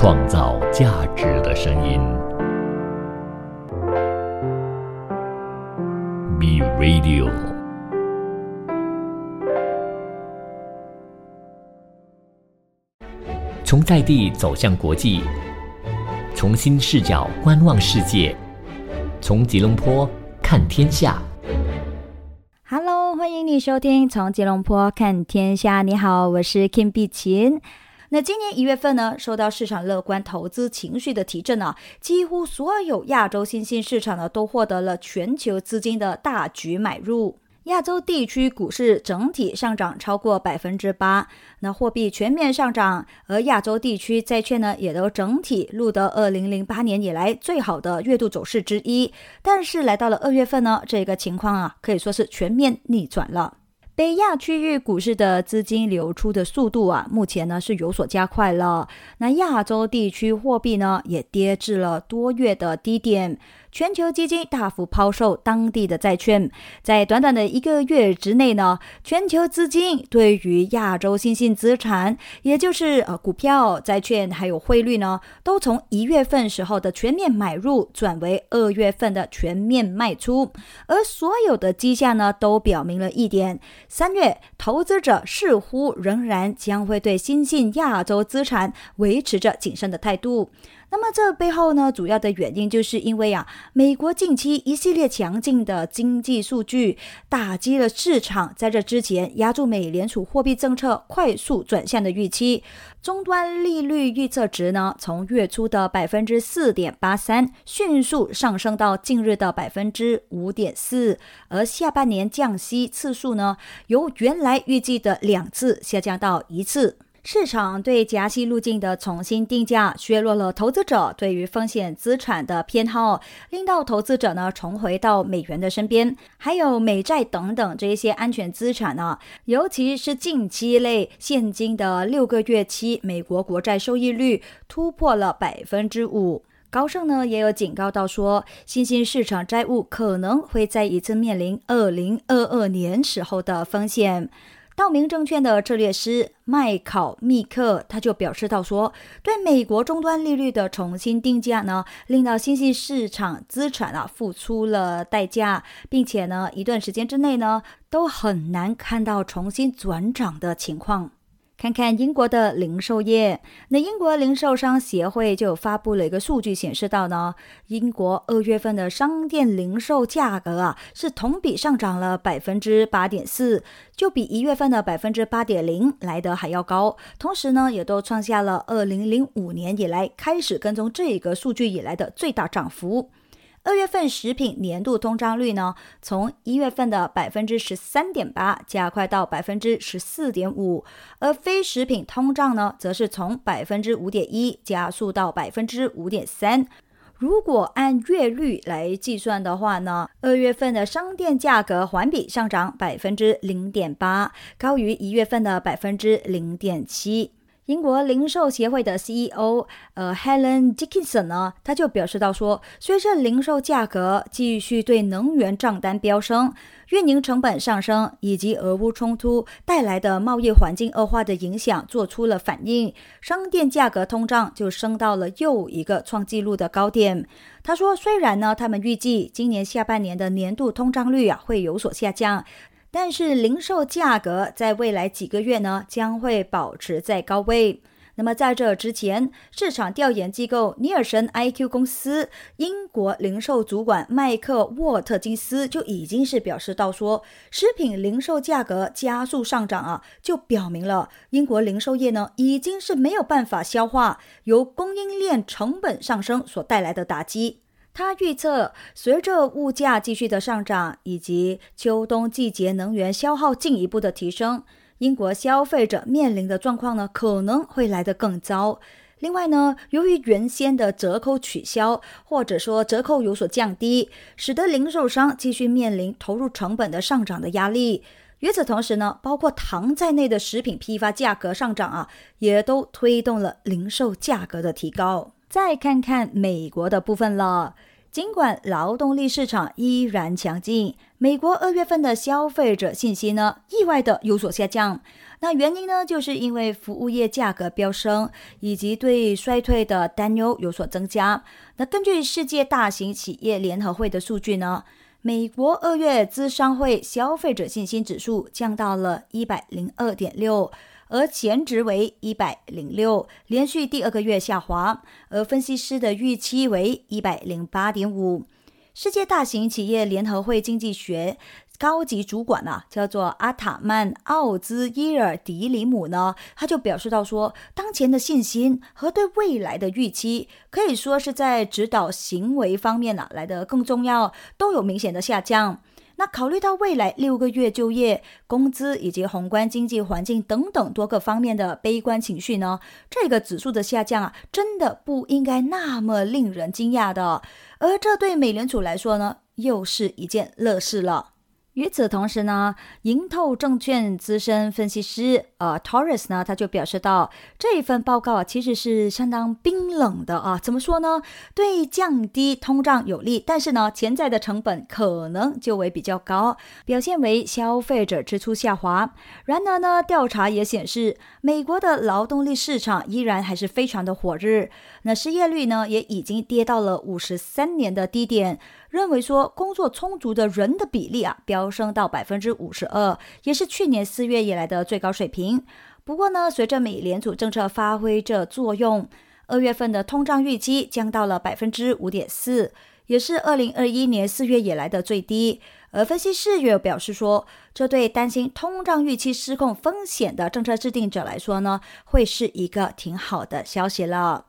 创造价值的声音。B Radio。从在地走向国际，从新视角观望世界，从吉隆坡看天下。Hello，欢迎你收听《从吉隆坡看天下》。你好，我是 Kim 碧琴。那今年一月份呢，受到市场乐观投资情绪的提振呢，几乎所有亚洲新兴市场呢都获得了全球资金的大举买入。亚洲地区股市整体上涨超过百分之八，那货币全面上涨，而亚洲地区债券呢也都整体录得二零零八年以来最好的月度走势之一。但是来到了二月份呢，这个情况啊可以说是全面逆转了。北亚区域股市的资金流出的速度啊，目前呢是有所加快了。那亚洲地区货币呢也跌至了多月的低点。全球基金大幅抛售当地的债券，在短短的一个月之内呢，全球资金对于亚洲新兴资产，也就是呃股票、债券还有汇率呢，都从一月份时候的全面买入转为二月份的全面卖出，而所有的迹象呢，都表明了一点：三月投资者似乎仍然将会对新兴亚洲资产维持着谨慎的态度。那么这背后呢，主要的原因就是因为啊，美国近期一系列强劲的经济数据打击了市场在这之前压住美联储货币政策快速转向的预期。终端利率预测值呢，从月初的百分之四点八三迅速上升到近日的百分之五点四，而下半年降息次数呢，由原来预计的两次下降到一次。市场对加息路径的重新定价，削弱了投资者对于风险资产的偏好，令到投资者呢重回到美元的身边，还有美债等等这一些安全资产呢，尤其是近期类现金的六个月期美国国债收益率突破了百分之五。高盛呢也有警告到说，新兴市场债务可能会再一次面临二零二二年时候的风险。道明证券的策略师麦考密克他就表示到说，对美国终端利率的重新定价呢，令到新兴市场资产啊付出了代价，并且呢，一段时间之内呢，都很难看到重新转涨的情况。看看英国的零售业，那英国零售商协会就发布了一个数据，显示到呢，英国二月份的商店零售价格啊，是同比上涨了百分之八点四，就比一月份的百分之八点零来得还要高。同时呢，也都创下了二零零五年以来开始跟踪这个数据以来的最大涨幅。二月份食品年度通胀率呢，从一月份的百分之十三点八加快到百分之十四点五，而非食品通胀呢，则是从百分之五点一加速到百分之五点三。如果按月率来计算的话呢，二月份的商店价格环比上涨百分之零点八，高于一月份的百分之零点七。英国零售协会的 CEO 呃 Helen Dickinson 呢，他就表示到说，随着零售价格继续对能源账单飙升、运营成本上升以及俄乌冲突带来的贸易环境恶化的影响做出了反应，商店价格通胀就升到了又一个创纪录的高点。他说，虽然呢，他们预计今年下半年的年度通胀率啊会有所下降。但是零售价格在未来几个月呢，将会保持在高位。那么在这之前，市场调研机构尼尔森 IQ 公司英国零售主管麦克沃特金斯就已经是表示到说，食品零售价格加速上涨啊，就表明了英国零售业呢已经是没有办法消化由供应链成本上升所带来的打击。他预测，随着物价继续的上涨，以及秋冬季节能源消耗进一步的提升，英国消费者面临的状况呢，可能会来得更糟。另外呢，由于原先的折扣取消，或者说折扣有所降低，使得零售商继续面临投入成本的上涨的压力。与此同时呢，包括糖在内的食品批发价格上涨啊，也都推动了零售价格的提高。再看看美国的部分了。尽管劳动力市场依然强劲，美国二月份的消费者信心呢，意外的有所下降。那原因呢，就是因为服务业价格飙升，以及对衰退的担忧有所增加。那根据世界大型企业联合会的数据呢，美国二月资商会消费者信心指数降到了一百零二点六，而前值为一百零六，连续第二个月下滑。而分析师的预期为一百零八点五。世界大型企业联合会经济学。高级主管呢，叫做阿塔曼奥兹伊尔迪里姆呢，他就表示到说，当前的信心和对未来的预期，可以说是在指导行为方面呢来的更重要，都有明显的下降。那考虑到未来六个月就业、工资以及宏观经济环境等等多个方面的悲观情绪呢，这个指数的下降啊，真的不应该那么令人惊讶的。而这对美联储来说呢，又是一件乐事了。与此同时呢，盈透证券资深分析师呃 Torres 呢，他就表示到，这一份报告啊，其实是相当冰冷的啊。怎么说呢？对降低通胀有利，但是呢，潜在的成本可能就为比较高，表现为消费者支出下滑。然而呢，调查也显示，美国的劳动力市场依然还是非常的火热，那失业率呢，也已经跌到了五十三年的低点。认为说工作充足的人的比例啊飙升到百分之五十二，也是去年四月以来的最高水平。不过呢，随着美联储政策发挥着作用，二月份的通胀预期降到了百分之五点四，也是二零二一年四月以来的最低。而分析师也有表示说，这对担心通胀预期失控风险的政策制定者来说呢，会是一个挺好的消息了。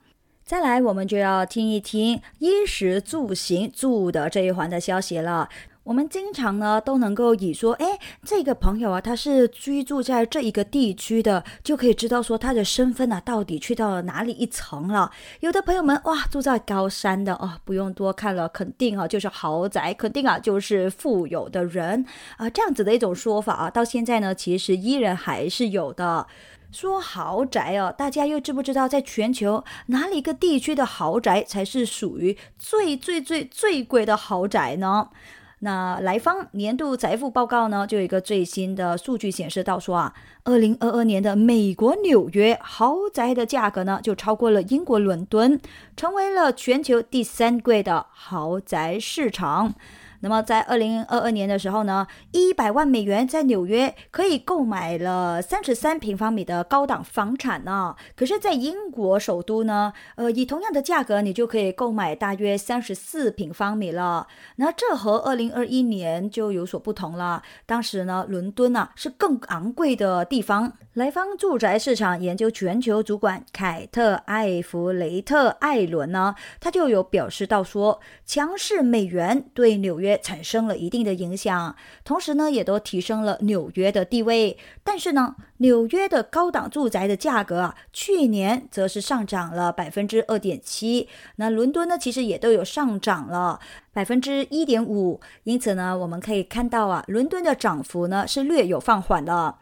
再来，我们就要听一听衣食住行住的这一环的消息了。我们经常呢都能够以说，哎，这个朋友啊，他是居住在这一个地区的，就可以知道说他的身份呢到底去到了哪里一层了。有的朋友们哇，住在高山的哦，不用多看了，肯定啊就是豪宅，肯定啊就是富有的人啊，这样子的一种说法啊，到现在呢其实依然还是有的。说豪宅哦，大家又知不知道，在全球哪里一个地区的豪宅才是属于最最最最贵的豪宅呢？那来方年度财富报告呢，就有一个最新的数据显示到说啊，二零二二年的美国纽约豪宅的价格呢，就超过了英国伦敦，成为了全球第三贵的豪宅市场。那么在二零二二年的时候呢，一百万美元在纽约可以购买了三十三平方米的高档房产呢。可是，在英国首都呢，呃，以同样的价格，你就可以购买大约三十四平方米了。那这和二零二一年就有所不同了。当时呢，伦敦啊是更昂贵的地方。来方住宅市场研究全球主管凯特·艾弗雷特·艾伦呢，他就有表示到说，强势美元对纽约产生了一定的影响，同时呢，也都提升了纽约的地位。但是呢，纽约的高档住宅的价格啊，去年则是上涨了百分之二点七。那伦敦呢，其实也都有上涨了百分之一点五。因此呢，我们可以看到啊，伦敦的涨幅呢是略有放缓的。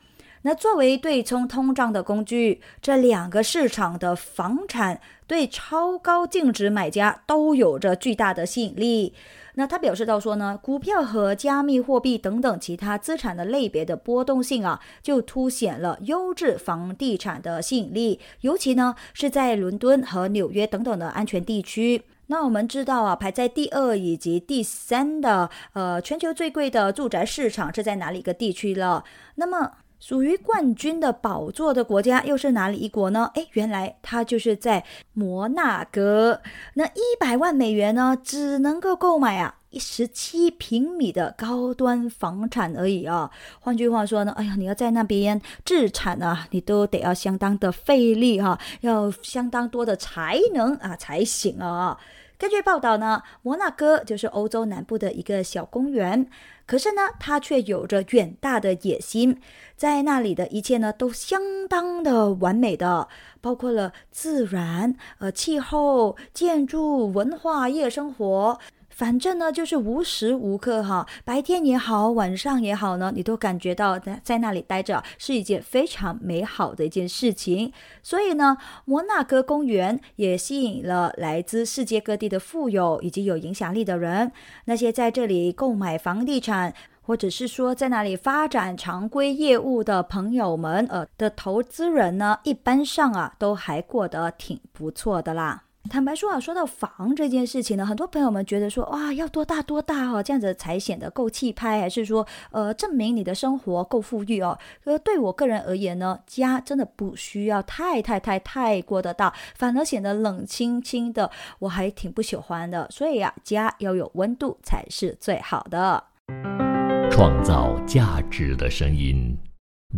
那作为对冲通胀的工具，这两个市场的房产对超高净值买家都有着巨大的吸引力。那他表示到说呢，股票和加密货币等等其他资产的类别的波动性啊，就凸显了优质房地产的吸引力，尤其呢是在伦敦和纽约等等的安全地区。那我们知道啊，排在第二以及第三的呃全球最贵的住宅市场是在哪里一个地区了？那么。属于冠军的宝座的国家又是哪里一国呢？哎，原来它就是在摩纳哥。那一百万美元呢，只能够购买啊一十七平米的高端房产而已啊。换句话说呢，哎呀，你要在那边置产啊，你都得要相当的费力哈，要相当多的才能啊才行啊。根据报道呢，摩纳哥就是欧洲南部的一个小公园，可是呢，它却有着远大的野心。在那里的一切呢，都相当的完美的，包括了自然、呃气候、建筑、文化、夜生活。反正呢，就是无时无刻哈，白天也好，晚上也好呢，你都感觉到在在那里待着是一件非常美好的一件事情。所以呢，摩纳哥公园也吸引了来自世界各地的富有以及有影响力的人。那些在这里购买房地产。或者是说在那里发展常规业务的朋友们，呃的投资人呢，一般上啊都还过得挺不错的啦。坦白说啊，说到房这件事情呢，很多朋友们觉得说，哇，要多大多大哦，这样子才显得够气派，还是说，呃，证明你的生活够富裕哦？呃，对我个人而言呢，家真的不需要太太太太过的大，反而显得冷清清的，我还挺不喜欢的。所以啊，家要有温度才是最好的。创造价值的声音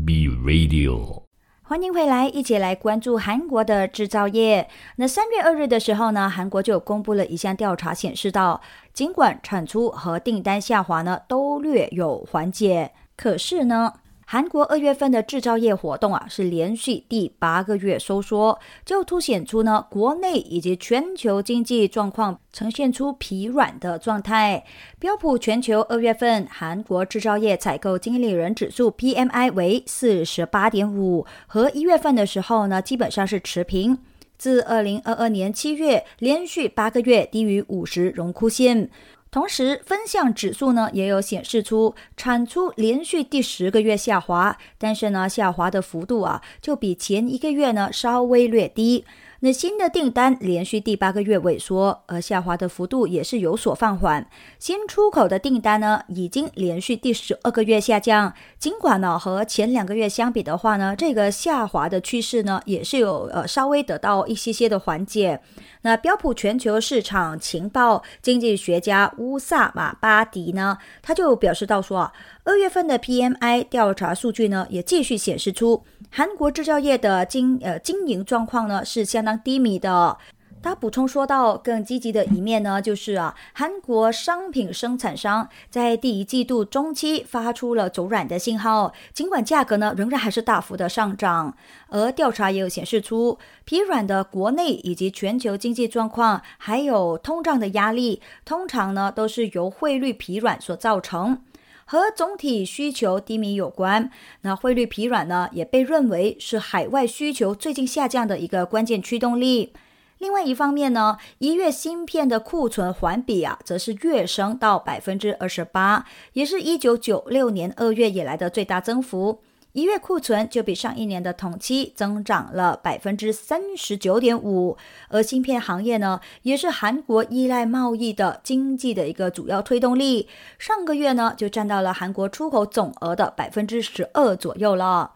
，Be Radio。欢迎回来，一起来关注韩国的制造业。那三月二日的时候呢，韩国就公布了一项调查，显示到，尽管产出和订单下滑呢，都略有缓解，可是呢。韩国二月份的制造业活动啊，是连续第八个月收缩，就凸显出呢，国内以及全球经济状况呈现出疲软的状态。标普全球二月份韩国制造业采购经理人指数 PMI 为四十八点五，和一月份的时候呢，基本上是持平。自二零二二年七月连续八个月低于五十荣枯线。同时，分项指数呢也有显示出产出连续第十个月下滑，但是呢下滑的幅度啊就比前一个月呢稍微略低。那新的订单连续第八个月萎缩，而下滑的幅度也是有所放缓。新出口的订单呢，已经连续第十二个月下降。尽管呢和前两个月相比的话呢，这个下滑的趋势呢也是有呃稍微得到一些些的缓解。那标普全球市场情报经济学家乌萨马巴迪呢，他就表示到说啊，二月份的 PMI 调查数据呢也继续显示出。韩国制造业的经呃经营状况呢是相当低迷的。他补充说到，更积极的一面呢，就是啊，韩国商品生产商在第一季度中期发出了走软的信号，尽管价格呢仍然还是大幅的上涨。而调查也有显示出，疲软的国内以及全球经济状况，还有通胀的压力，通常呢都是由汇率疲软所造成。和总体需求低迷有关。那汇率疲软呢，也被认为是海外需求最近下降的一个关键驱动力。另外一方面呢，一月芯片的库存环比啊，则是跃升到百分之二十八，也是一九九六年二月以来的最大增幅。一月库存就比上一年的同期增长了百分之三十九点五，而芯片行业呢，也是韩国依赖贸易的经济的一个主要推动力。上个月呢，就占到了韩国出口总额的百分之十二左右了。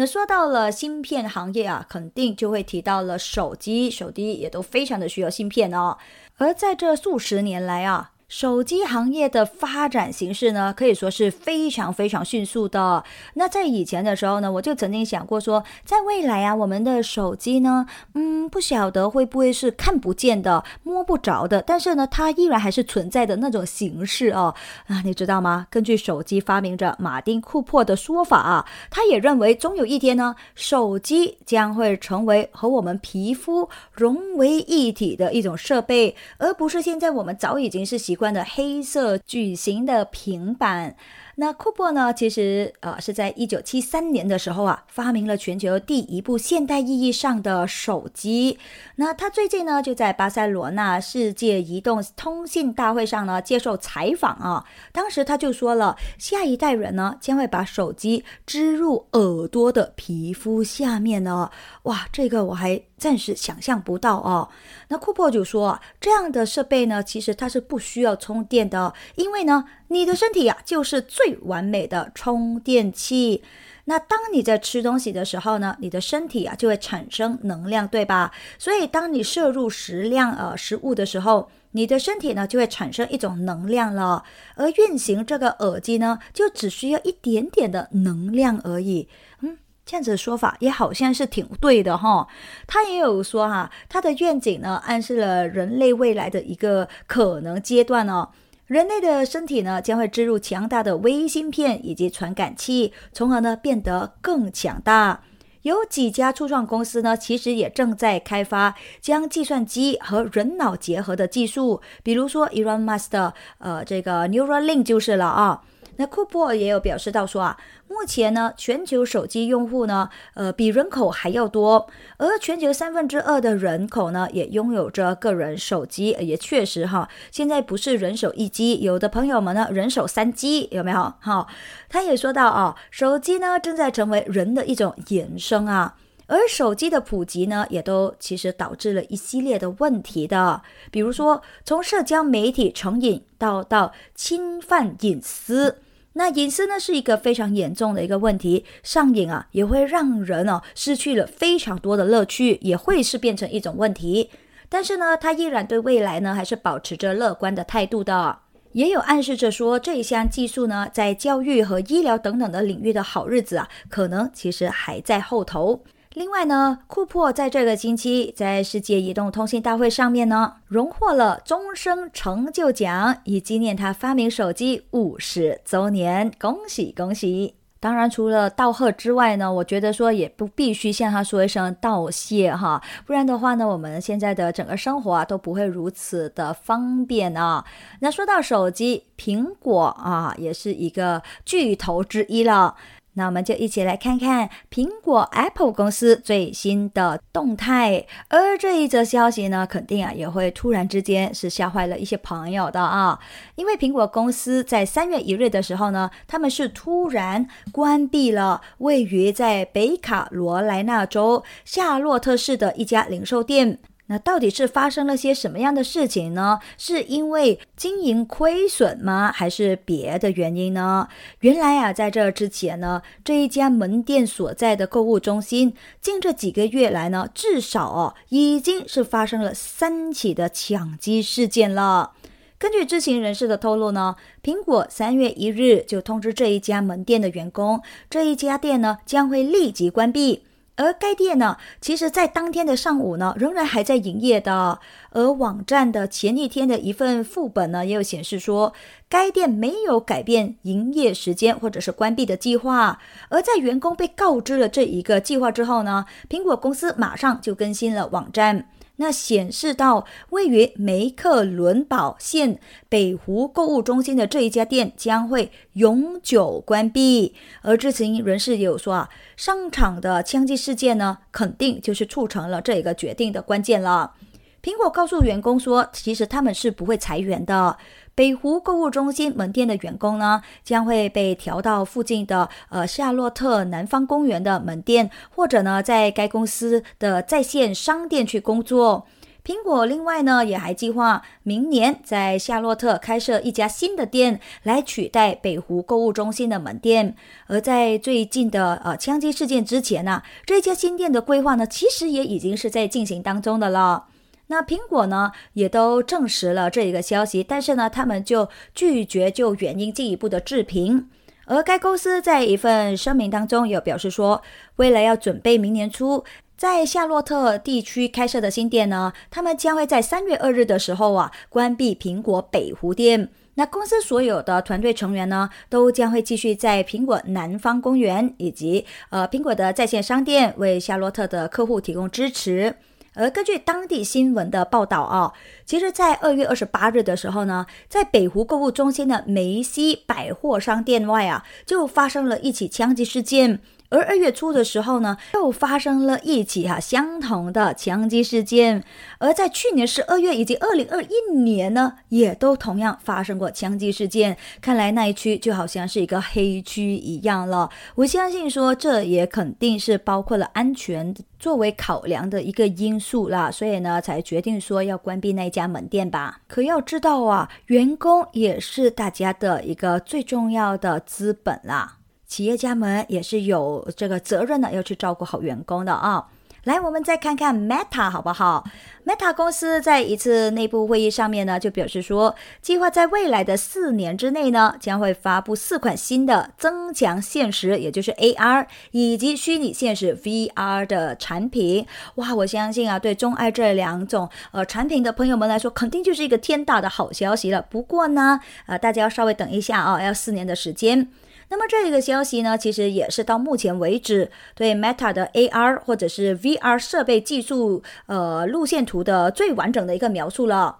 那说到了芯片行业啊，肯定就会提到了手机，手机也都非常的需要芯片哦。而在这数十年来啊。手机行业的发展形势呢，可以说是非常非常迅速的。那在以前的时候呢，我就曾经想过说，在未来啊，我们的手机呢，嗯，不晓得会不会是看不见的、摸不着的，但是呢，它依然还是存在的那种形式哦。啊，你知道吗？根据手机发明者马丁·库珀的说法啊，他也认为，终有一天呢，手机将会成为和我们皮肤融为一体的一种设备，而不是现在我们早已经是习。关的黑色矩形的平板。那库珀呢？其实呃是在一九七三年的时候啊，发明了全球第一部现代意义上的手机。那他最近呢，就在巴塞罗那世界移动通信大会上呢接受采访啊。当时他就说了，下一代人呢将会把手机植入耳朵的皮肤下面呢。哇，这个我还暂时想象不到哦。那库珀就说，这样的设备呢，其实它是不需要充电的，因为呢。你的身体呀，就是最完美的充电器。那当你在吃东西的时候呢，你的身体啊就会产生能量，对吧？所以当你摄入食量呃食物的时候，你的身体呢就会产生一种能量了。而运行这个耳机呢，就只需要一点点的能量而已。嗯，这样子的说法也好像是挺对的哈。他也有说哈，他的愿景呢，暗示了人类未来的一个可能阶段哦。人类的身体呢，将会植入强大的微芯片以及传感器，从而呢变得更强大。有几家初创公司呢，其实也正在开发将计算机和人脑结合的技术，比如说 Elon Musk 的呃这个 Neuralink 就是了啊。那库珀也有表示到说啊，目前呢，全球手机用户呢，呃，比人口还要多，而全球三分之二的人口呢，也拥有着个人手机，也确实哈，现在不是人手一机，有的朋友们呢，人手三机，有没有？哈，他也说到啊，手机呢，正在成为人的一种衍生啊。而手机的普及呢，也都其实导致了一系列的问题的，比如说从社交媒体成瘾到到侵犯隐私，那隐私呢是一个非常严重的一个问题，上瘾啊也会让人哦失去了非常多的乐趣，也会是变成一种问题。但是呢，他依然对未来呢还是保持着乐观的态度的，也有暗示着说这一项技术呢在教育和医疗等等的领域的好日子啊，可能其实还在后头。另外呢，库珀在这个星期在世界移动通信大会上面呢，荣获了终生成就奖，以纪念他发明手机五十周年。恭喜恭喜！当然，除了道贺之外呢，我觉得说也不必须向他说一声道谢哈，不然的话呢，我们现在的整个生活啊都不会如此的方便啊。那说到手机，苹果啊也是一个巨头之一了。那我们就一起来看看苹果 Apple 公司最新的动态。而这一则消息呢，肯定啊也会突然之间是吓坏了一些朋友的啊，因为苹果公司在三月一日的时候呢，他们是突然关闭了位于在北卡罗来纳州夏洛特市的一家零售店。那到底是发生了些什么样的事情呢？是因为经营亏损吗？还是别的原因呢？原来啊，在这之前呢，这一家门店所在的购物中心，近这几个月来呢，至少哦，已经是发生了三起的抢击事件了。根据知情人士的透露呢，苹果三月一日就通知这一家门店的员工，这一家店呢将会立即关闭。而该店呢，其实在当天的上午呢，仍然还在营业的。而网站的前一天的一份副本呢，也有显示说，该店没有改变营业时间或者是关闭的计划。而在员工被告知了这一个计划之后呢，苹果公司马上就更新了网站。那显示到位于梅克伦堡县北湖购物中心的这一家店将会永久关闭，而知情人士也有说啊，商场的枪击事件呢，肯定就是促成了这一个决定的关键了。苹果告诉员工说，其实他们是不会裁员的。北湖购物中心门店的员工呢，将会被调到附近的呃夏洛特南方公园的门店，或者呢在该公司的在线商店去工作。苹果另外呢也还计划明年在夏洛特开设一家新的店，来取代北湖购物中心的门店。而在最近的呃枪击事件之前呢，这家新店的规划呢，其实也已经是在进行当中的了。那苹果呢，也都证实了这一个消息，但是呢，他们就拒绝就原因进一步的置评。而该公司在一份声明当中也表示说，为了要准备明年初在夏洛特地区开设的新店呢，他们将会在三月二日的时候啊关闭苹果北湖店。那公司所有的团队成员呢，都将会继续在苹果南方公园以及呃苹果的在线商店为夏洛特的客户提供支持。而根据当地新闻的报道啊，其实，在二月二十八日的时候呢，在北湖购物中心的梅西百货商店外啊，就发生了一起枪击事件。而二月初的时候呢，又发生了一起哈相同的枪击事件。而在去年十二月以及二零二一年呢，也都同样发生过枪击事件。看来那一区就好像是一个黑区一样了。我相信说，这也肯定是包括了安全作为考量的一个因素啦，所以呢，才决定说要关闭那家门店吧。可要知道啊，员工也是大家的一个最重要的资本啦。企业家们也是有这个责任的，要去照顾好员工的啊。来，我们再看看 Meta 好不好？Meta 公司在一次内部会议上面呢，就表示说，计划在未来的四年之内呢，将会发布四款新的增强现实，也就是 AR 以及虚拟现实 VR 的产品。哇，我相信啊，对钟爱这两种呃产品的朋友们来说，肯定就是一个天大的好消息了。不过呢，呃，大家要稍微等一下啊，要四年的时间。那么这个消息呢，其实也是到目前为止对 Meta 的 AR 或者是 VR 设备技术呃路线图的最完整的一个描述了。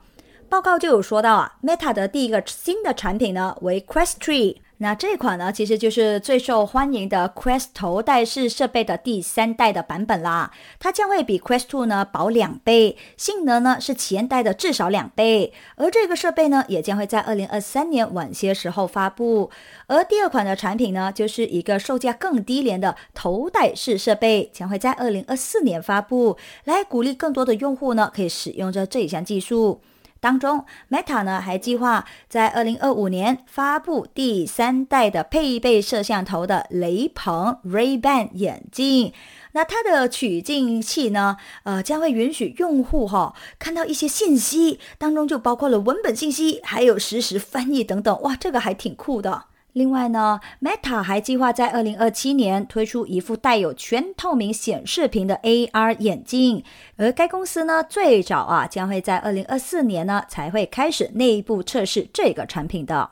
报告就有说到啊，Meta 的第一个新的产品呢为 Quest Tree，那这款呢，其实就是最受欢迎的 Quest 头戴式设备的第三代的版本啦。它将会比 Quest Two 呢薄两倍，性能呢是前代的至少两倍。而这个设备呢，也将会在二零二三年晚些时候发布。而第二款的产品呢，就是一个售价更低廉的头戴式设备，将会在二零二四年发布，来鼓励更多的用户呢可以使用着这一项技术。当中，Meta 呢还计划在二零二五年发布第三代的配备摄像头的雷朋 Ray-Ban 眼镜。那它的取镜器呢，呃，将会允许用户哈看到一些信息，当中就包括了文本信息，还有实时翻译等等。哇，这个还挺酷的。另外呢，Meta 还计划在二零二七年推出一副带有全透明显示屏的 AR 眼镜，而该公司呢，最早啊将会在二零二四年呢才会开始内部测试这个产品的。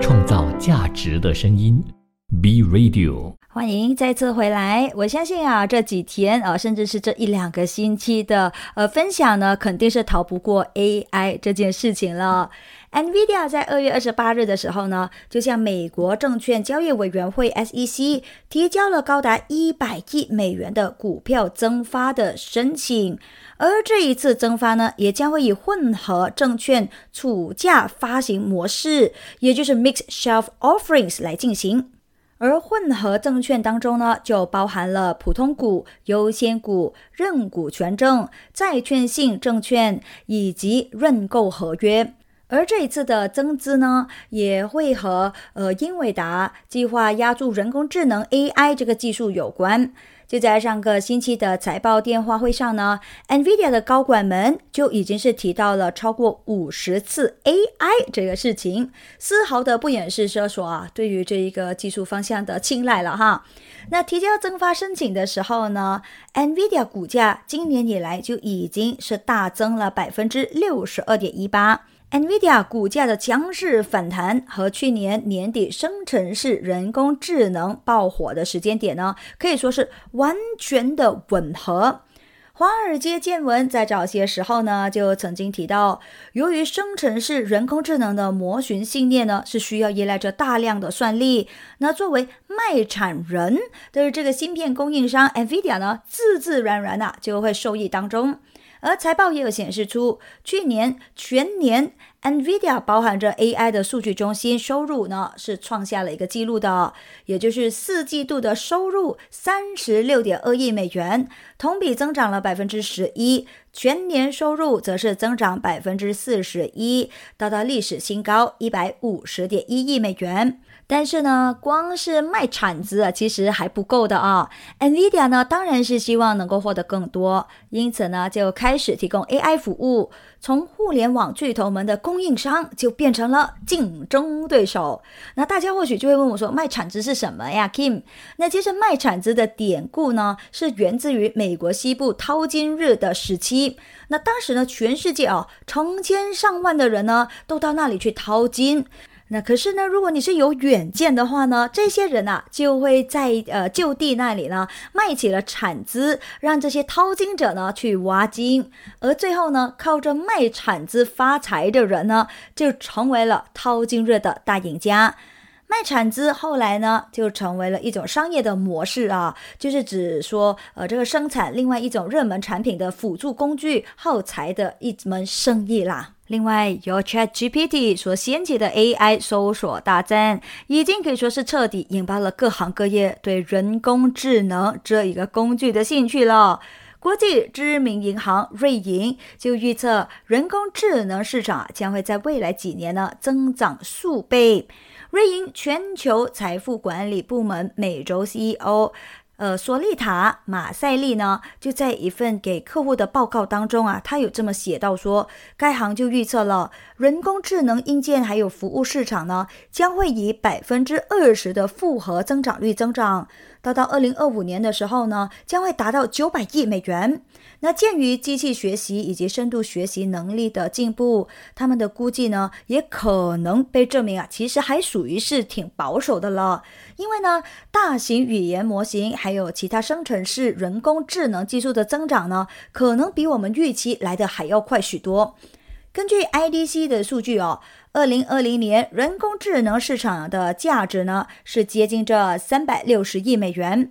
创造价值的声音，B Radio。欢迎再次回来。我相信啊，这几天啊，甚至是这一两个星期的呃分享呢，肯定是逃不过 AI 这件事情了。NVIDIA 在二月二十八日的时候呢，就向美国证券交易委员会 SEC 提交了高达一百亿美元的股票增发的申请，而这一次增发呢，也将会以混合证券储价发行模式，也就是 Mixed Shelf Offerings 来进行。而混合证券当中呢，就包含了普通股、优先股、认股权证、债券性证券以及认购合约。而这一次的增资呢，也会和呃英伟达计划押注人工智能 AI 这个技术有关。就在上个星期的财报电话会上呢，NVIDIA 的高管们就已经是提到了超过五十次 AI 这个事情，丝毫的不掩饰说说啊，对于这一个技术方向的青睐了哈。那提交增发申请的时候呢，NVIDIA 股价今年以来就已经是大增了百分之六十二点一八。NVIDIA 股价的强势反弹和去年年底生成式人工智能爆火的时间点呢，可以说是完全的吻合。华尔街见闻在早些时候呢，就曾经提到，由于生成式人工智能的模型训练呢，是需要依赖着大量的算力，那作为卖产人的这个芯片供应商 NVIDIA 呢，自自然然的就会受益当中。而财报也有显示出，去年全年 NVIDIA 包含着 AI 的数据中心收入呢，是创下了一个记录的，也就是四季度的收入三十六点二亿美元，同比增长了百分之十一，全年收入则是增长百分之四十一，达到历史新高一百五十点一亿美元。但是呢，光是卖铲子啊，其实还不够的啊。NVIDIA 呢，当然是希望能够获得更多，因此呢，就开始提供 AI 服务，从互联网巨头们的供应商就变成了竞争对手。那大家或许就会问我说，卖铲子是什么呀，Kim？那其实卖铲子的典故呢，是源自于美国西部淘金日的时期。那当时呢，全世界啊，成千上万的人呢，都到那里去淘金。那可是呢，如果你是有远见的话呢，这些人啊就会在呃就地那里呢卖起了铲子，让这些淘金者呢去挖金，而最后呢靠着卖铲子发财的人呢就成为了淘金热的大赢家。卖铲子后来呢就成为了一种商业的模式啊，就是指说呃这个生产另外一种热门产品的辅助工具耗材的一门生意啦。另外，由 Chat GPT 所掀起的 AI 搜索大战，已经可以说是彻底引爆了各行各业对人工智能这一个工具的兴趣了。国际知名银行瑞银就预测，人工智能市场将会在未来几年呢增长数倍。瑞银全球财富管理部门美洲 CEO。呃，索利塔马赛利呢，就在一份给客户的报告当中啊，他有这么写到说，该行就预测了人工智能硬件还有服务市场呢，将会以百分之二十的复合增长率增长。到到二零二五年的时候呢，将会达到九百亿美元。那鉴于机器学习以及深度学习能力的进步，他们的估计呢，也可能被证明啊，其实还属于是挺保守的了。因为呢，大型语言模型还有其他生成式人工智能技术的增长呢，可能比我们预期来的还要快许多。根据 IDC 的数据哦，二零二零年人工智能市场的价值呢是接近这三百六十亿美元。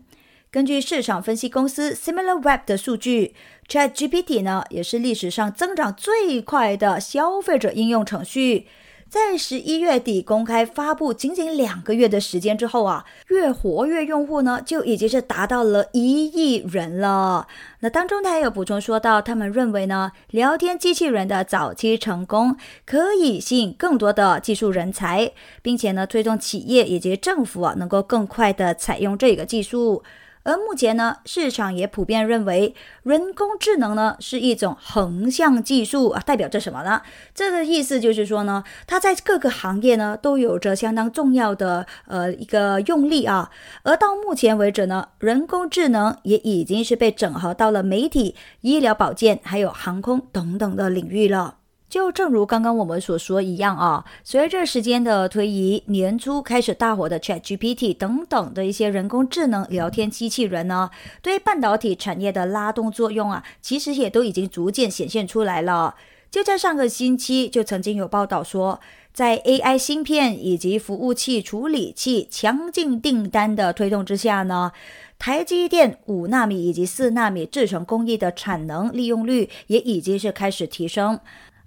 根据市场分析公司 SimilarWeb 的数据，ChatGPT 呢也是历史上增长最快的消费者应用程序。在十一月底公开发布，仅仅两个月的时间之后啊，月活跃用户呢就已经是达到了一亿人了。那当中他还有补充说到，他们认为呢，聊天机器人的早期成功可以吸引更多的技术人才，并且呢，推动企业以及政府啊能够更快的采用这个技术。而目前呢，市场也普遍认为，人工智能呢是一种横向技术啊，代表着什么呢？这个意思就是说呢，它在各个行业呢都有着相当重要的呃一个用力啊。而到目前为止呢，人工智能也已经是被整合到了媒体、医疗保健还有航空等等的领域了。就正如刚刚我们所说一样啊，随着时间的推移，年初开始大火的 ChatGPT 等等的一些人工智能聊天机器人呢，对半导体产业的拉动作用啊，其实也都已经逐渐显现出来了。就在上个星期，就曾经有报道说，在 AI 芯片以及服务器处理器强劲订单的推动之下呢，台积电五纳米以及四纳米制程工艺的产能利用率也已经是开始提升。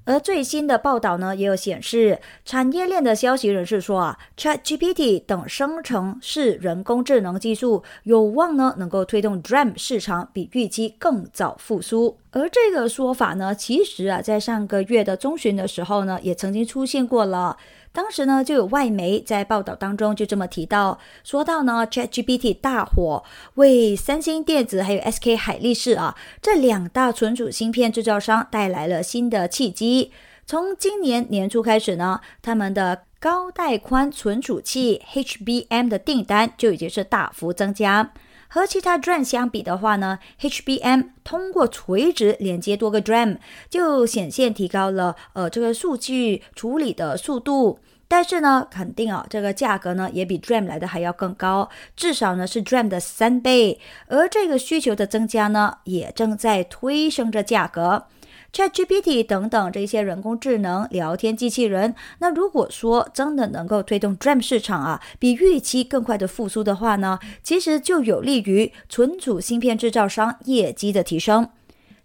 而最新的报道呢，也有显示，产业链的消息人士说啊，ChatGPT 等生成式人工智能技术有望呢，能够推动 DRAM 市场比预期更早复苏。而这个说法呢，其实啊，在上个月的中旬的时候呢，也曾经出现过了。当时呢，就有外媒在报道当中就这么提到，说到呢，ChatGPT 大火为三星电子还有 SK 海力士啊这两大存储芯片制造商带来了新的契机。从今年年初开始呢，他们的高带宽存储器 HBM 的订单就已经是大幅增加。和其他 DRAM 相比的话呢，HBM 通过垂直连接多个 DRAM 就显现提高了呃这个数据处理的速度。但是呢，肯定啊，这个价格呢也比 Dream 来的还要更高，至少呢是 Dream 的三倍。而这个需求的增加呢，也正在推升着价格。ChatGPT 等等这些人工智能聊天机器人，那如果说真的能够推动 Dream 市场啊，比预期更快的复苏的话呢，其实就有利于存储芯片制造商业绩的提升。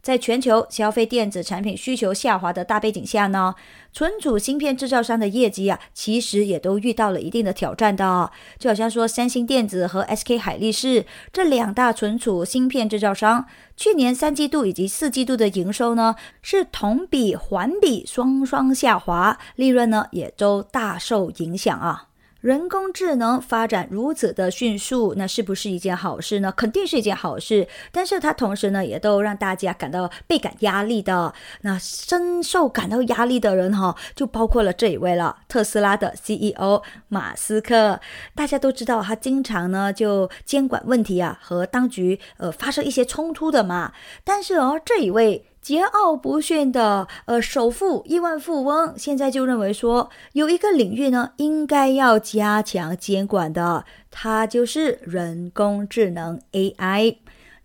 在全球消费电子产品需求下滑的大背景下呢，存储芯片制造商的业绩啊，其实也都遇到了一定的挑战的。就好像说，三星电子和 SK 海力士这两大存储芯片制造商，去年三季度以及四季度的营收呢，是同比环比双双下滑，利润呢也都大受影响啊。人工智能发展如此的迅速，那是不是一件好事呢？肯定是一件好事，但是它同时呢，也都让大家感到倍感压力的。那深受感到压力的人哈，就包括了这一位了，特斯拉的 CEO 马斯克。大家都知道，他经常呢就监管问题啊，和当局呃发生一些冲突的嘛。但是哦，这一位。桀骜不驯的呃首富亿万富翁，现在就认为说有一个领域呢，应该要加强监管的，它就是人工智能 AI。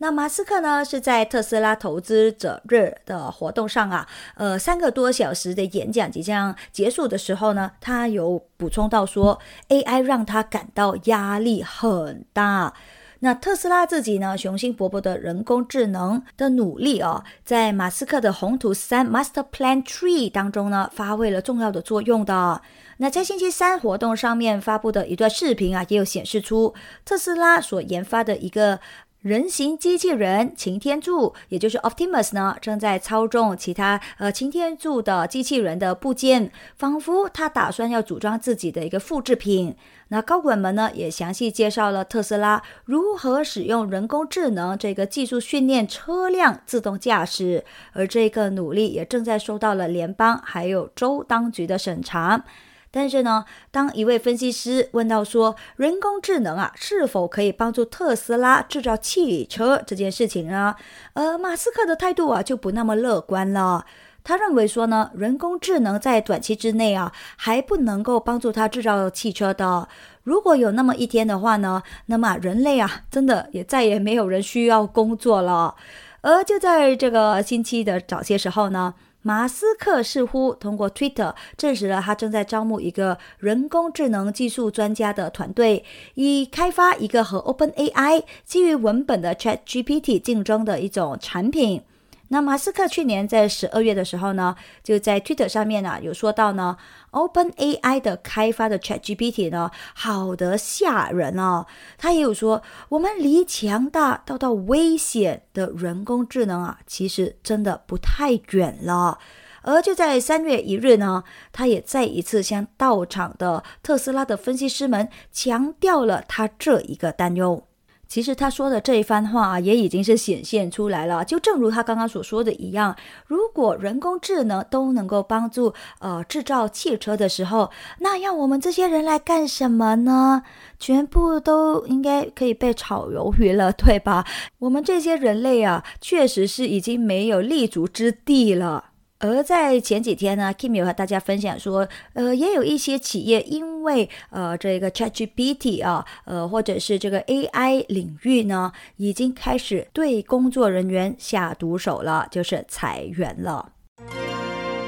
那马斯克呢是在特斯拉投资者日的活动上啊，呃三个多小时的演讲即将结束的时候呢，他有补充到说，AI 让他感到压力很大。那特斯拉自己呢，雄心勃勃的人工智能的努力哦，在马斯克的宏图三 Master Plan Three） 当中呢，发挥了重要的作用的。那在星期三活动上面发布的一段视频啊，也有显示出特斯拉所研发的一个。人形机器人擎天柱，也就是 Optimus 呢，正在操纵其他呃擎天柱的机器人的部件，仿佛他打算要组装自己的一个复制品。那高管们呢，也详细介绍了特斯拉如何使用人工智能这个技术训练车辆自动驾驶，而这个努力也正在受到了联邦还有州当局的审查。但是呢，当一位分析师问到说人工智能啊是否可以帮助特斯拉制造汽车这件事情呢？呃，马斯克的态度啊就不那么乐观了。他认为说呢，人工智能在短期之内啊还不能够帮助他制造汽车的。如果有那么一天的话呢，那么人类啊真的也再也没有人需要工作了。而就在这个星期的早些时候呢。马斯克似乎通过 Twitter 证实了他正在招募一个人工智能技术专家的团队，以开发一个和 OpenAI 基于文本的 ChatGPT 竞争的一种产品。那马斯克去年在十二月的时候呢，就在 Twitter 上面呢有说到呢，OpenAI 的开发的 ChatGPT 呢好的吓人哦。他也有说，我们离强大到到危险的人工智能啊，其实真的不太远了。而就在三月一日呢，他也再一次向到场的特斯拉的分析师们强调了他这一个担忧。其实他说的这一番话啊也已经是显现出来了，就正如他刚刚所说的一样，如果人工智能都能够帮助呃制造汽车的时候，那要我们这些人来干什么呢？全部都应该可以被炒鱿鱼了，对吧？我们这些人类啊，确实是已经没有立足之地了。而在前几天呢，Kim 有和大家分享说，呃，也有一些企业因为呃这个 ChatGPT 啊，呃或者是这个 AI 领域呢，已经开始对工作人员下毒手了，就是裁员了。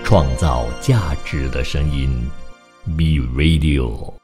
创造价值的声音，Be Radio。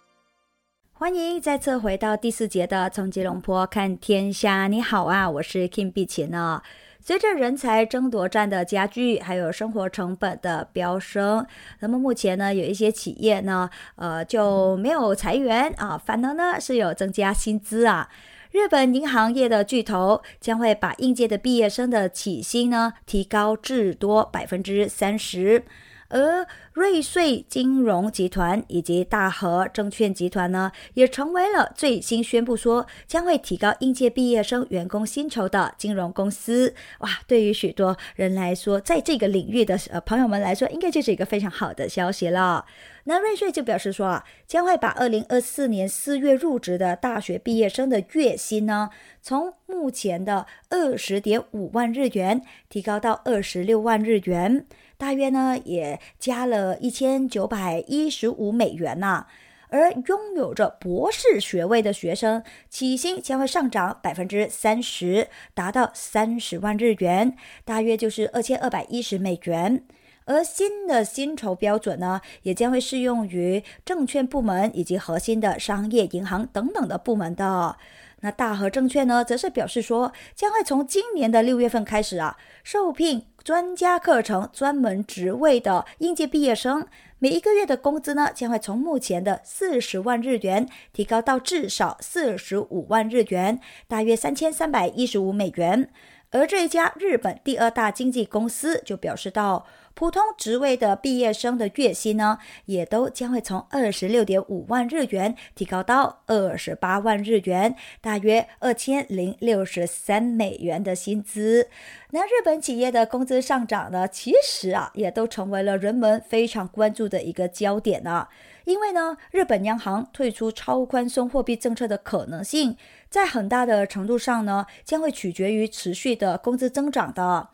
欢迎再次回到第四节的从吉隆坡看天下。你好啊，我是 Kim 碧琴呢。随着人才争夺战的加剧，还有生活成本的飙升，那么目前呢，有一些企业呢，呃，就没有裁员啊，反而呢是有增加薪资啊。日本银行业的巨头将会把应届的毕业生的起薪呢提高至多百分之三十。而瑞穗金融集团以及大和证券集团呢，也成为了最新宣布说将会提高应届毕业生员工薪酬的金融公司。哇，对于许多人来说，在这个领域的呃朋友们来说，应该就是一个非常好的消息了。那瑞穗就表示说啊，将会把二零二四年四月入职的大学毕业生的月薪呢，从目前的二十点五万日元提高到二十六万日元。大约呢，也加了一千九百一十五美元呐。而拥有着博士学位的学生，起薪将会上涨百分之三十，达到三十万日元，大约就是二千二百一十美元。而新的薪酬标准呢，也将会适用于证券部门以及核心的商业银行等等的部门的。那大和证券呢，则是表示说，将会从今年的六月份开始啊，受聘。专家课程专门职位的应届毕业生，每一个月的工资呢，将会从目前的四十万日元提高到至少四十五万日元，大约三千三百一十五美元。而这一家日本第二大经纪公司就表示到。普通职位的毕业生的月薪呢，也都将会从二十六点五万日元提高到二十八万日元，大约二千零六十三美元的薪资。那日本企业的工资上涨呢，其实啊，也都成为了人们非常关注的一个焦点呢。因为呢，日本央行退出超宽松货币政策的可能性，在很大的程度上呢，将会取决于持续的工资增长的。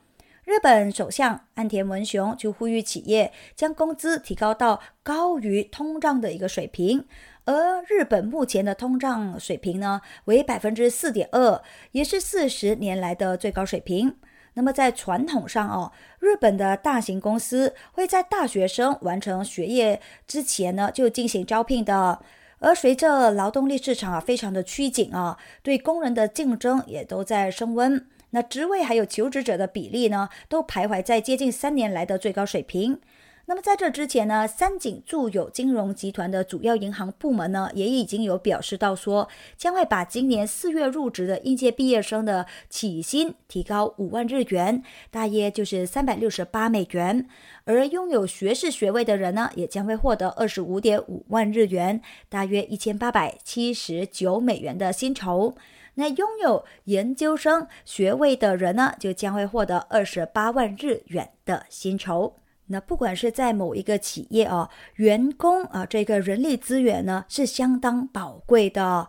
日本首相岸田文雄就呼吁企业将工资提高到高于通胀的一个水平，而日本目前的通胀水平呢为百分之四点二，也是四十年来的最高水平。那么在传统上哦，日本的大型公司会在大学生完成学业之前呢就进行招聘的，而随着劳动力市场啊非常的趋紧啊，对工人的竞争也都在升温。那职位还有求职者的比例呢，都徘徊在接近三年来的最高水平。那么在这之前呢，三井住友金融集团的主要银行部门呢，也已经有表示到说，将会把今年四月入职的应届毕业生的起薪提高五万日元，大约就是三百六十八美元。而拥有学士学位的人呢，也将会获得二十五点五万日元，大约一千八百七十九美元的薪酬。那拥有研究生学位的人呢，就将会获得二十八万日元的薪酬。那不管是在某一个企业哦，员工啊，这个人力资源呢是相当宝贵的。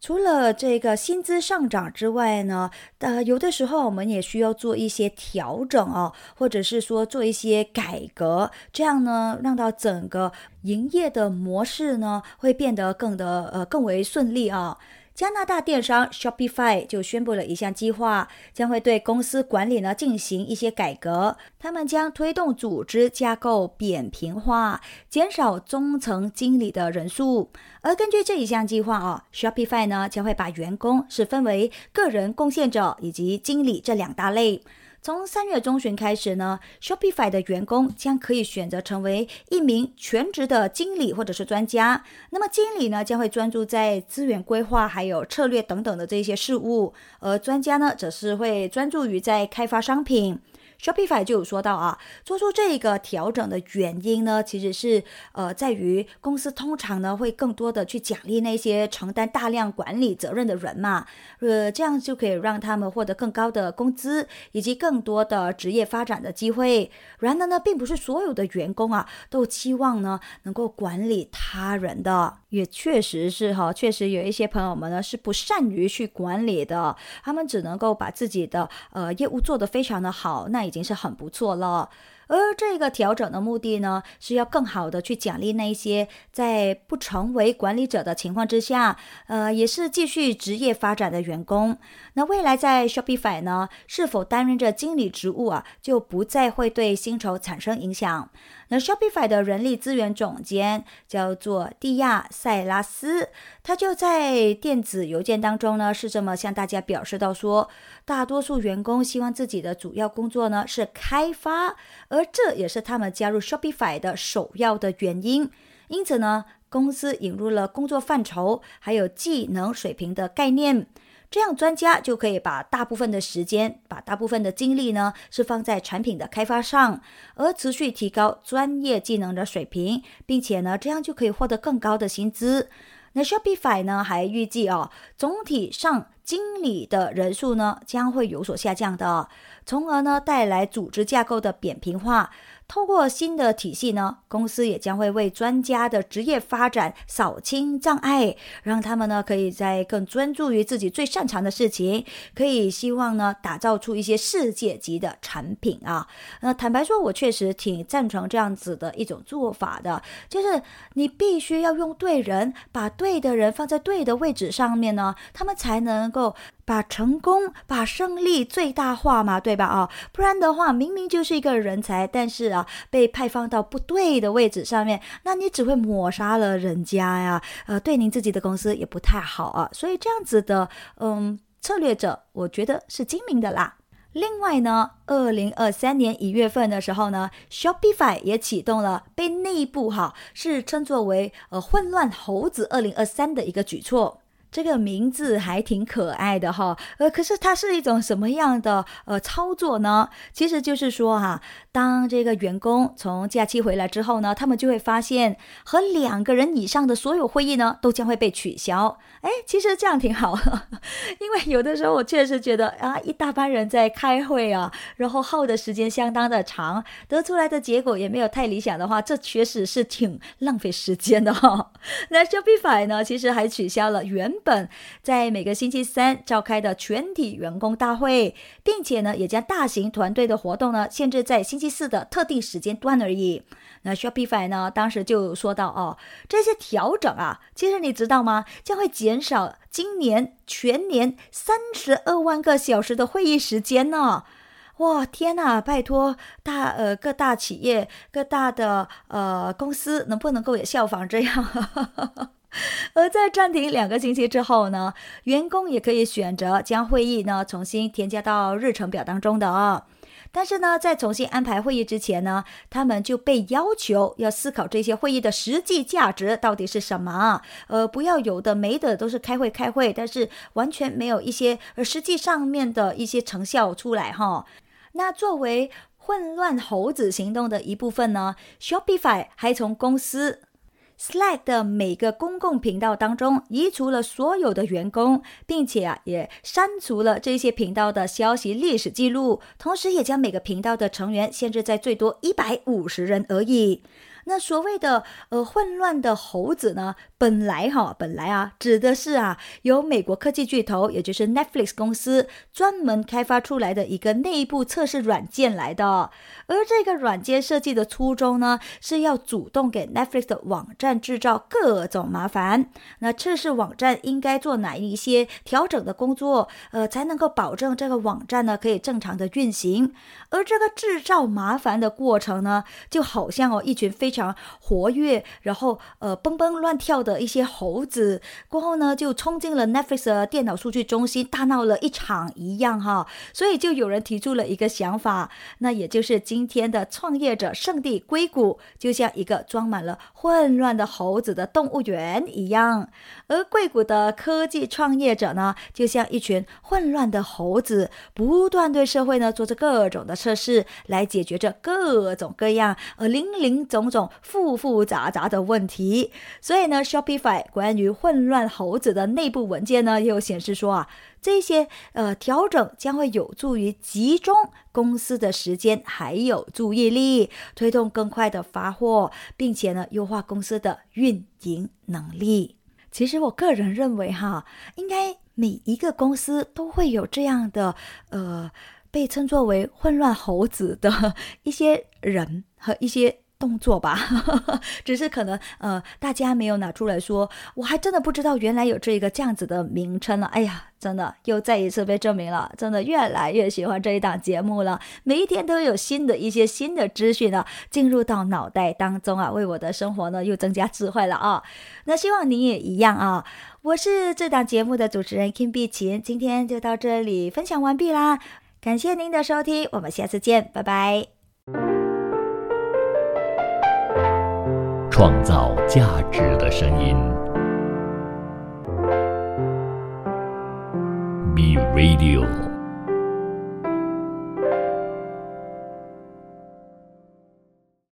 除了这个薪资上涨之外呢，呃，有的时候我们也需要做一些调整哦，或者是说做一些改革，这样呢，让到整个营业的模式呢会变得更的呃更为顺利啊。加拿大电商 Shopify 就宣布了一项计划，将会对公司管理呢进行一些改革。他们将推动组织架构扁平化，减少中层经理的人数。而根据这一项计划啊，Shopify 呢将会把员工是分为个人贡献者以及经理这两大类。从三月中旬开始呢，Shopify 的员工将可以选择成为一名全职的经理或者是专家。那么经理呢，将会专注在资源规划、还有策略等等的这些事务，而专家呢，则是会专注于在开发商品。Shopify 就有说到啊，做出这个调整的原因呢，其实是呃，在于公司通常呢会更多的去奖励那些承担大量管理责任的人嘛，呃，这样就可以让他们获得更高的工资以及更多的职业发展的机会。然而呢，并不是所有的员工啊都期望呢能够管理他人的。也确实是哈，确实有一些朋友们呢是不善于去管理的，他们只能够把自己的呃业务做得非常的好，那已经是很不错了。而这个调整的目的呢，是要更好的去奖励那些在不成为管理者的情况之下，呃，也是继续职业发展的员工。那未来在 Shopify 呢，是否担任着经理职务啊，就不再会对薪酬产生影响。那 Shopify 的人力资源总监叫做蒂亚塞拉斯，他就在电子邮件当中呢，是这么向大家表示到说，大多数员工希望自己的主要工作呢是开发，而这也是他们加入 Shopify 的首要的原因。因此呢，公司引入了工作范畴还有技能水平的概念。这样，专家就可以把大部分的时间、把大部分的精力呢，是放在产品的开发上，而持续提高专业技能的水平，并且呢，这样就可以获得更高的薪资。那 Shopify 呢，还预计哦，总体上经理的人数呢，将会有所下降的，从而呢，带来组织架构的扁平化。透过新的体系呢，公司也将会为专家的职业发展扫清障碍，让他们呢可以在更专注于自己最擅长的事情，可以希望呢打造出一些世界级的产品啊。那坦白说，我确实挺赞成这样子的一种做法的，就是你必须要用对人，把对的人放在对的位置上面呢，他们才能够。把成功、把胜利最大化嘛，对吧？啊，不然的话，明明就是一个人才，但是啊，被派放到不对的位置上面，那你只会抹杀了人家呀，呃，对您自己的公司也不太好啊。所以这样子的，嗯，策略者，我觉得是精明的啦。另外呢，二零二三年一月份的时候呢，Shopify 也启动了被内部哈是称作为呃混乱猴子二零二三的一个举措。这个名字还挺可爱的哈，呃，可是它是一种什么样的呃操作呢？其实就是说哈，当这个员工从假期回来之后呢，他们就会发现和两个人以上的所有会议呢，都将会被取消。哎，其实这样挺好，因为有的时候我确实觉得啊，一大班人在开会啊，然后耗的时间相当的长，得出来的结果也没有太理想的话，这确实是挺浪费时间的哈。那这被否呢，其实还取消了原本在每个星期三召开的全体员工大会，并且呢，也将大型团队的活动呢限制在星期四的特定时间段而已。那 Shopify 呢？当时就说到哦，这些调整啊，其实你知道吗？将会减少今年全年三十二万个小时的会议时间呢！哇，天呐，拜托大呃各大企业、各大的呃公司，能不能够也效仿这样？而在暂停两个星期之后呢，员工也可以选择将会议呢重新添加到日程表当中的啊。但是呢，在重新安排会议之前呢，他们就被要求要思考这些会议的实际价值到底是什么。呃，不要有的没的都是开会开会，但是完全没有一些呃实际上面的一些成效出来哈。那作为混乱猴子行动的一部分呢，Shopify 还从公司。Slack 的每个公共频道当中移除了所有的员工，并且啊也删除了这些频道的消息历史记录，同时也将每个频道的成员限制在最多一百五十人而已。那所谓的呃混乱的猴子呢，本来哈本来啊指的是啊由美国科技巨头，也就是 Netflix 公司专门开发出来的一个内部测试软件来的。而这个软件设计的初衷呢，是要主动给 Netflix 的网站制造各种麻烦。那测试网站应该做哪一些调整的工作，呃，才能够保证这个网站呢可以正常的运行？而这个制造麻烦的过程呢，就好像哦一群非常常活跃，然后呃蹦蹦乱跳的一些猴子，过后呢就冲进了 Netflix 电脑数据中心，大闹了一场一样哈。所以就有人提出了一个想法，那也就是今天的创业者圣地硅谷，就像一个装满了混乱的猴子的动物园一样。而硅谷的科技创业者呢，就像一群混乱的猴子，不断对社会呢做着各种的。测试来解决着各种各样呃零零总总复复杂杂的问题，所以呢，Shopify 关于混乱猴子的内部文件呢，又显示说啊，这些呃调整将会有助于集中公司的时间还有注意力，推动更快的发货，并且呢，优化公司的运营能力。其实我个人认为哈，应该每一个公司都会有这样的呃。被称作为混乱猴子的一些人和一些动作吧，只是可能呃，大家没有拿出来说，我还真的不知道原来有这一个这样子的名称了。哎呀，真的又再一次被证明了，真的越来越喜欢这一档节目了。每一天都有新的一些新的资讯呢进入到脑袋当中啊，为我的生活呢又增加智慧了啊。那希望你也一样啊。我是这档节目的主持人 Kim 碧琴，今天就到这里分享完毕啦。感谢您的收听，我们下次见，拜拜。创造价值的声音 Be Radio。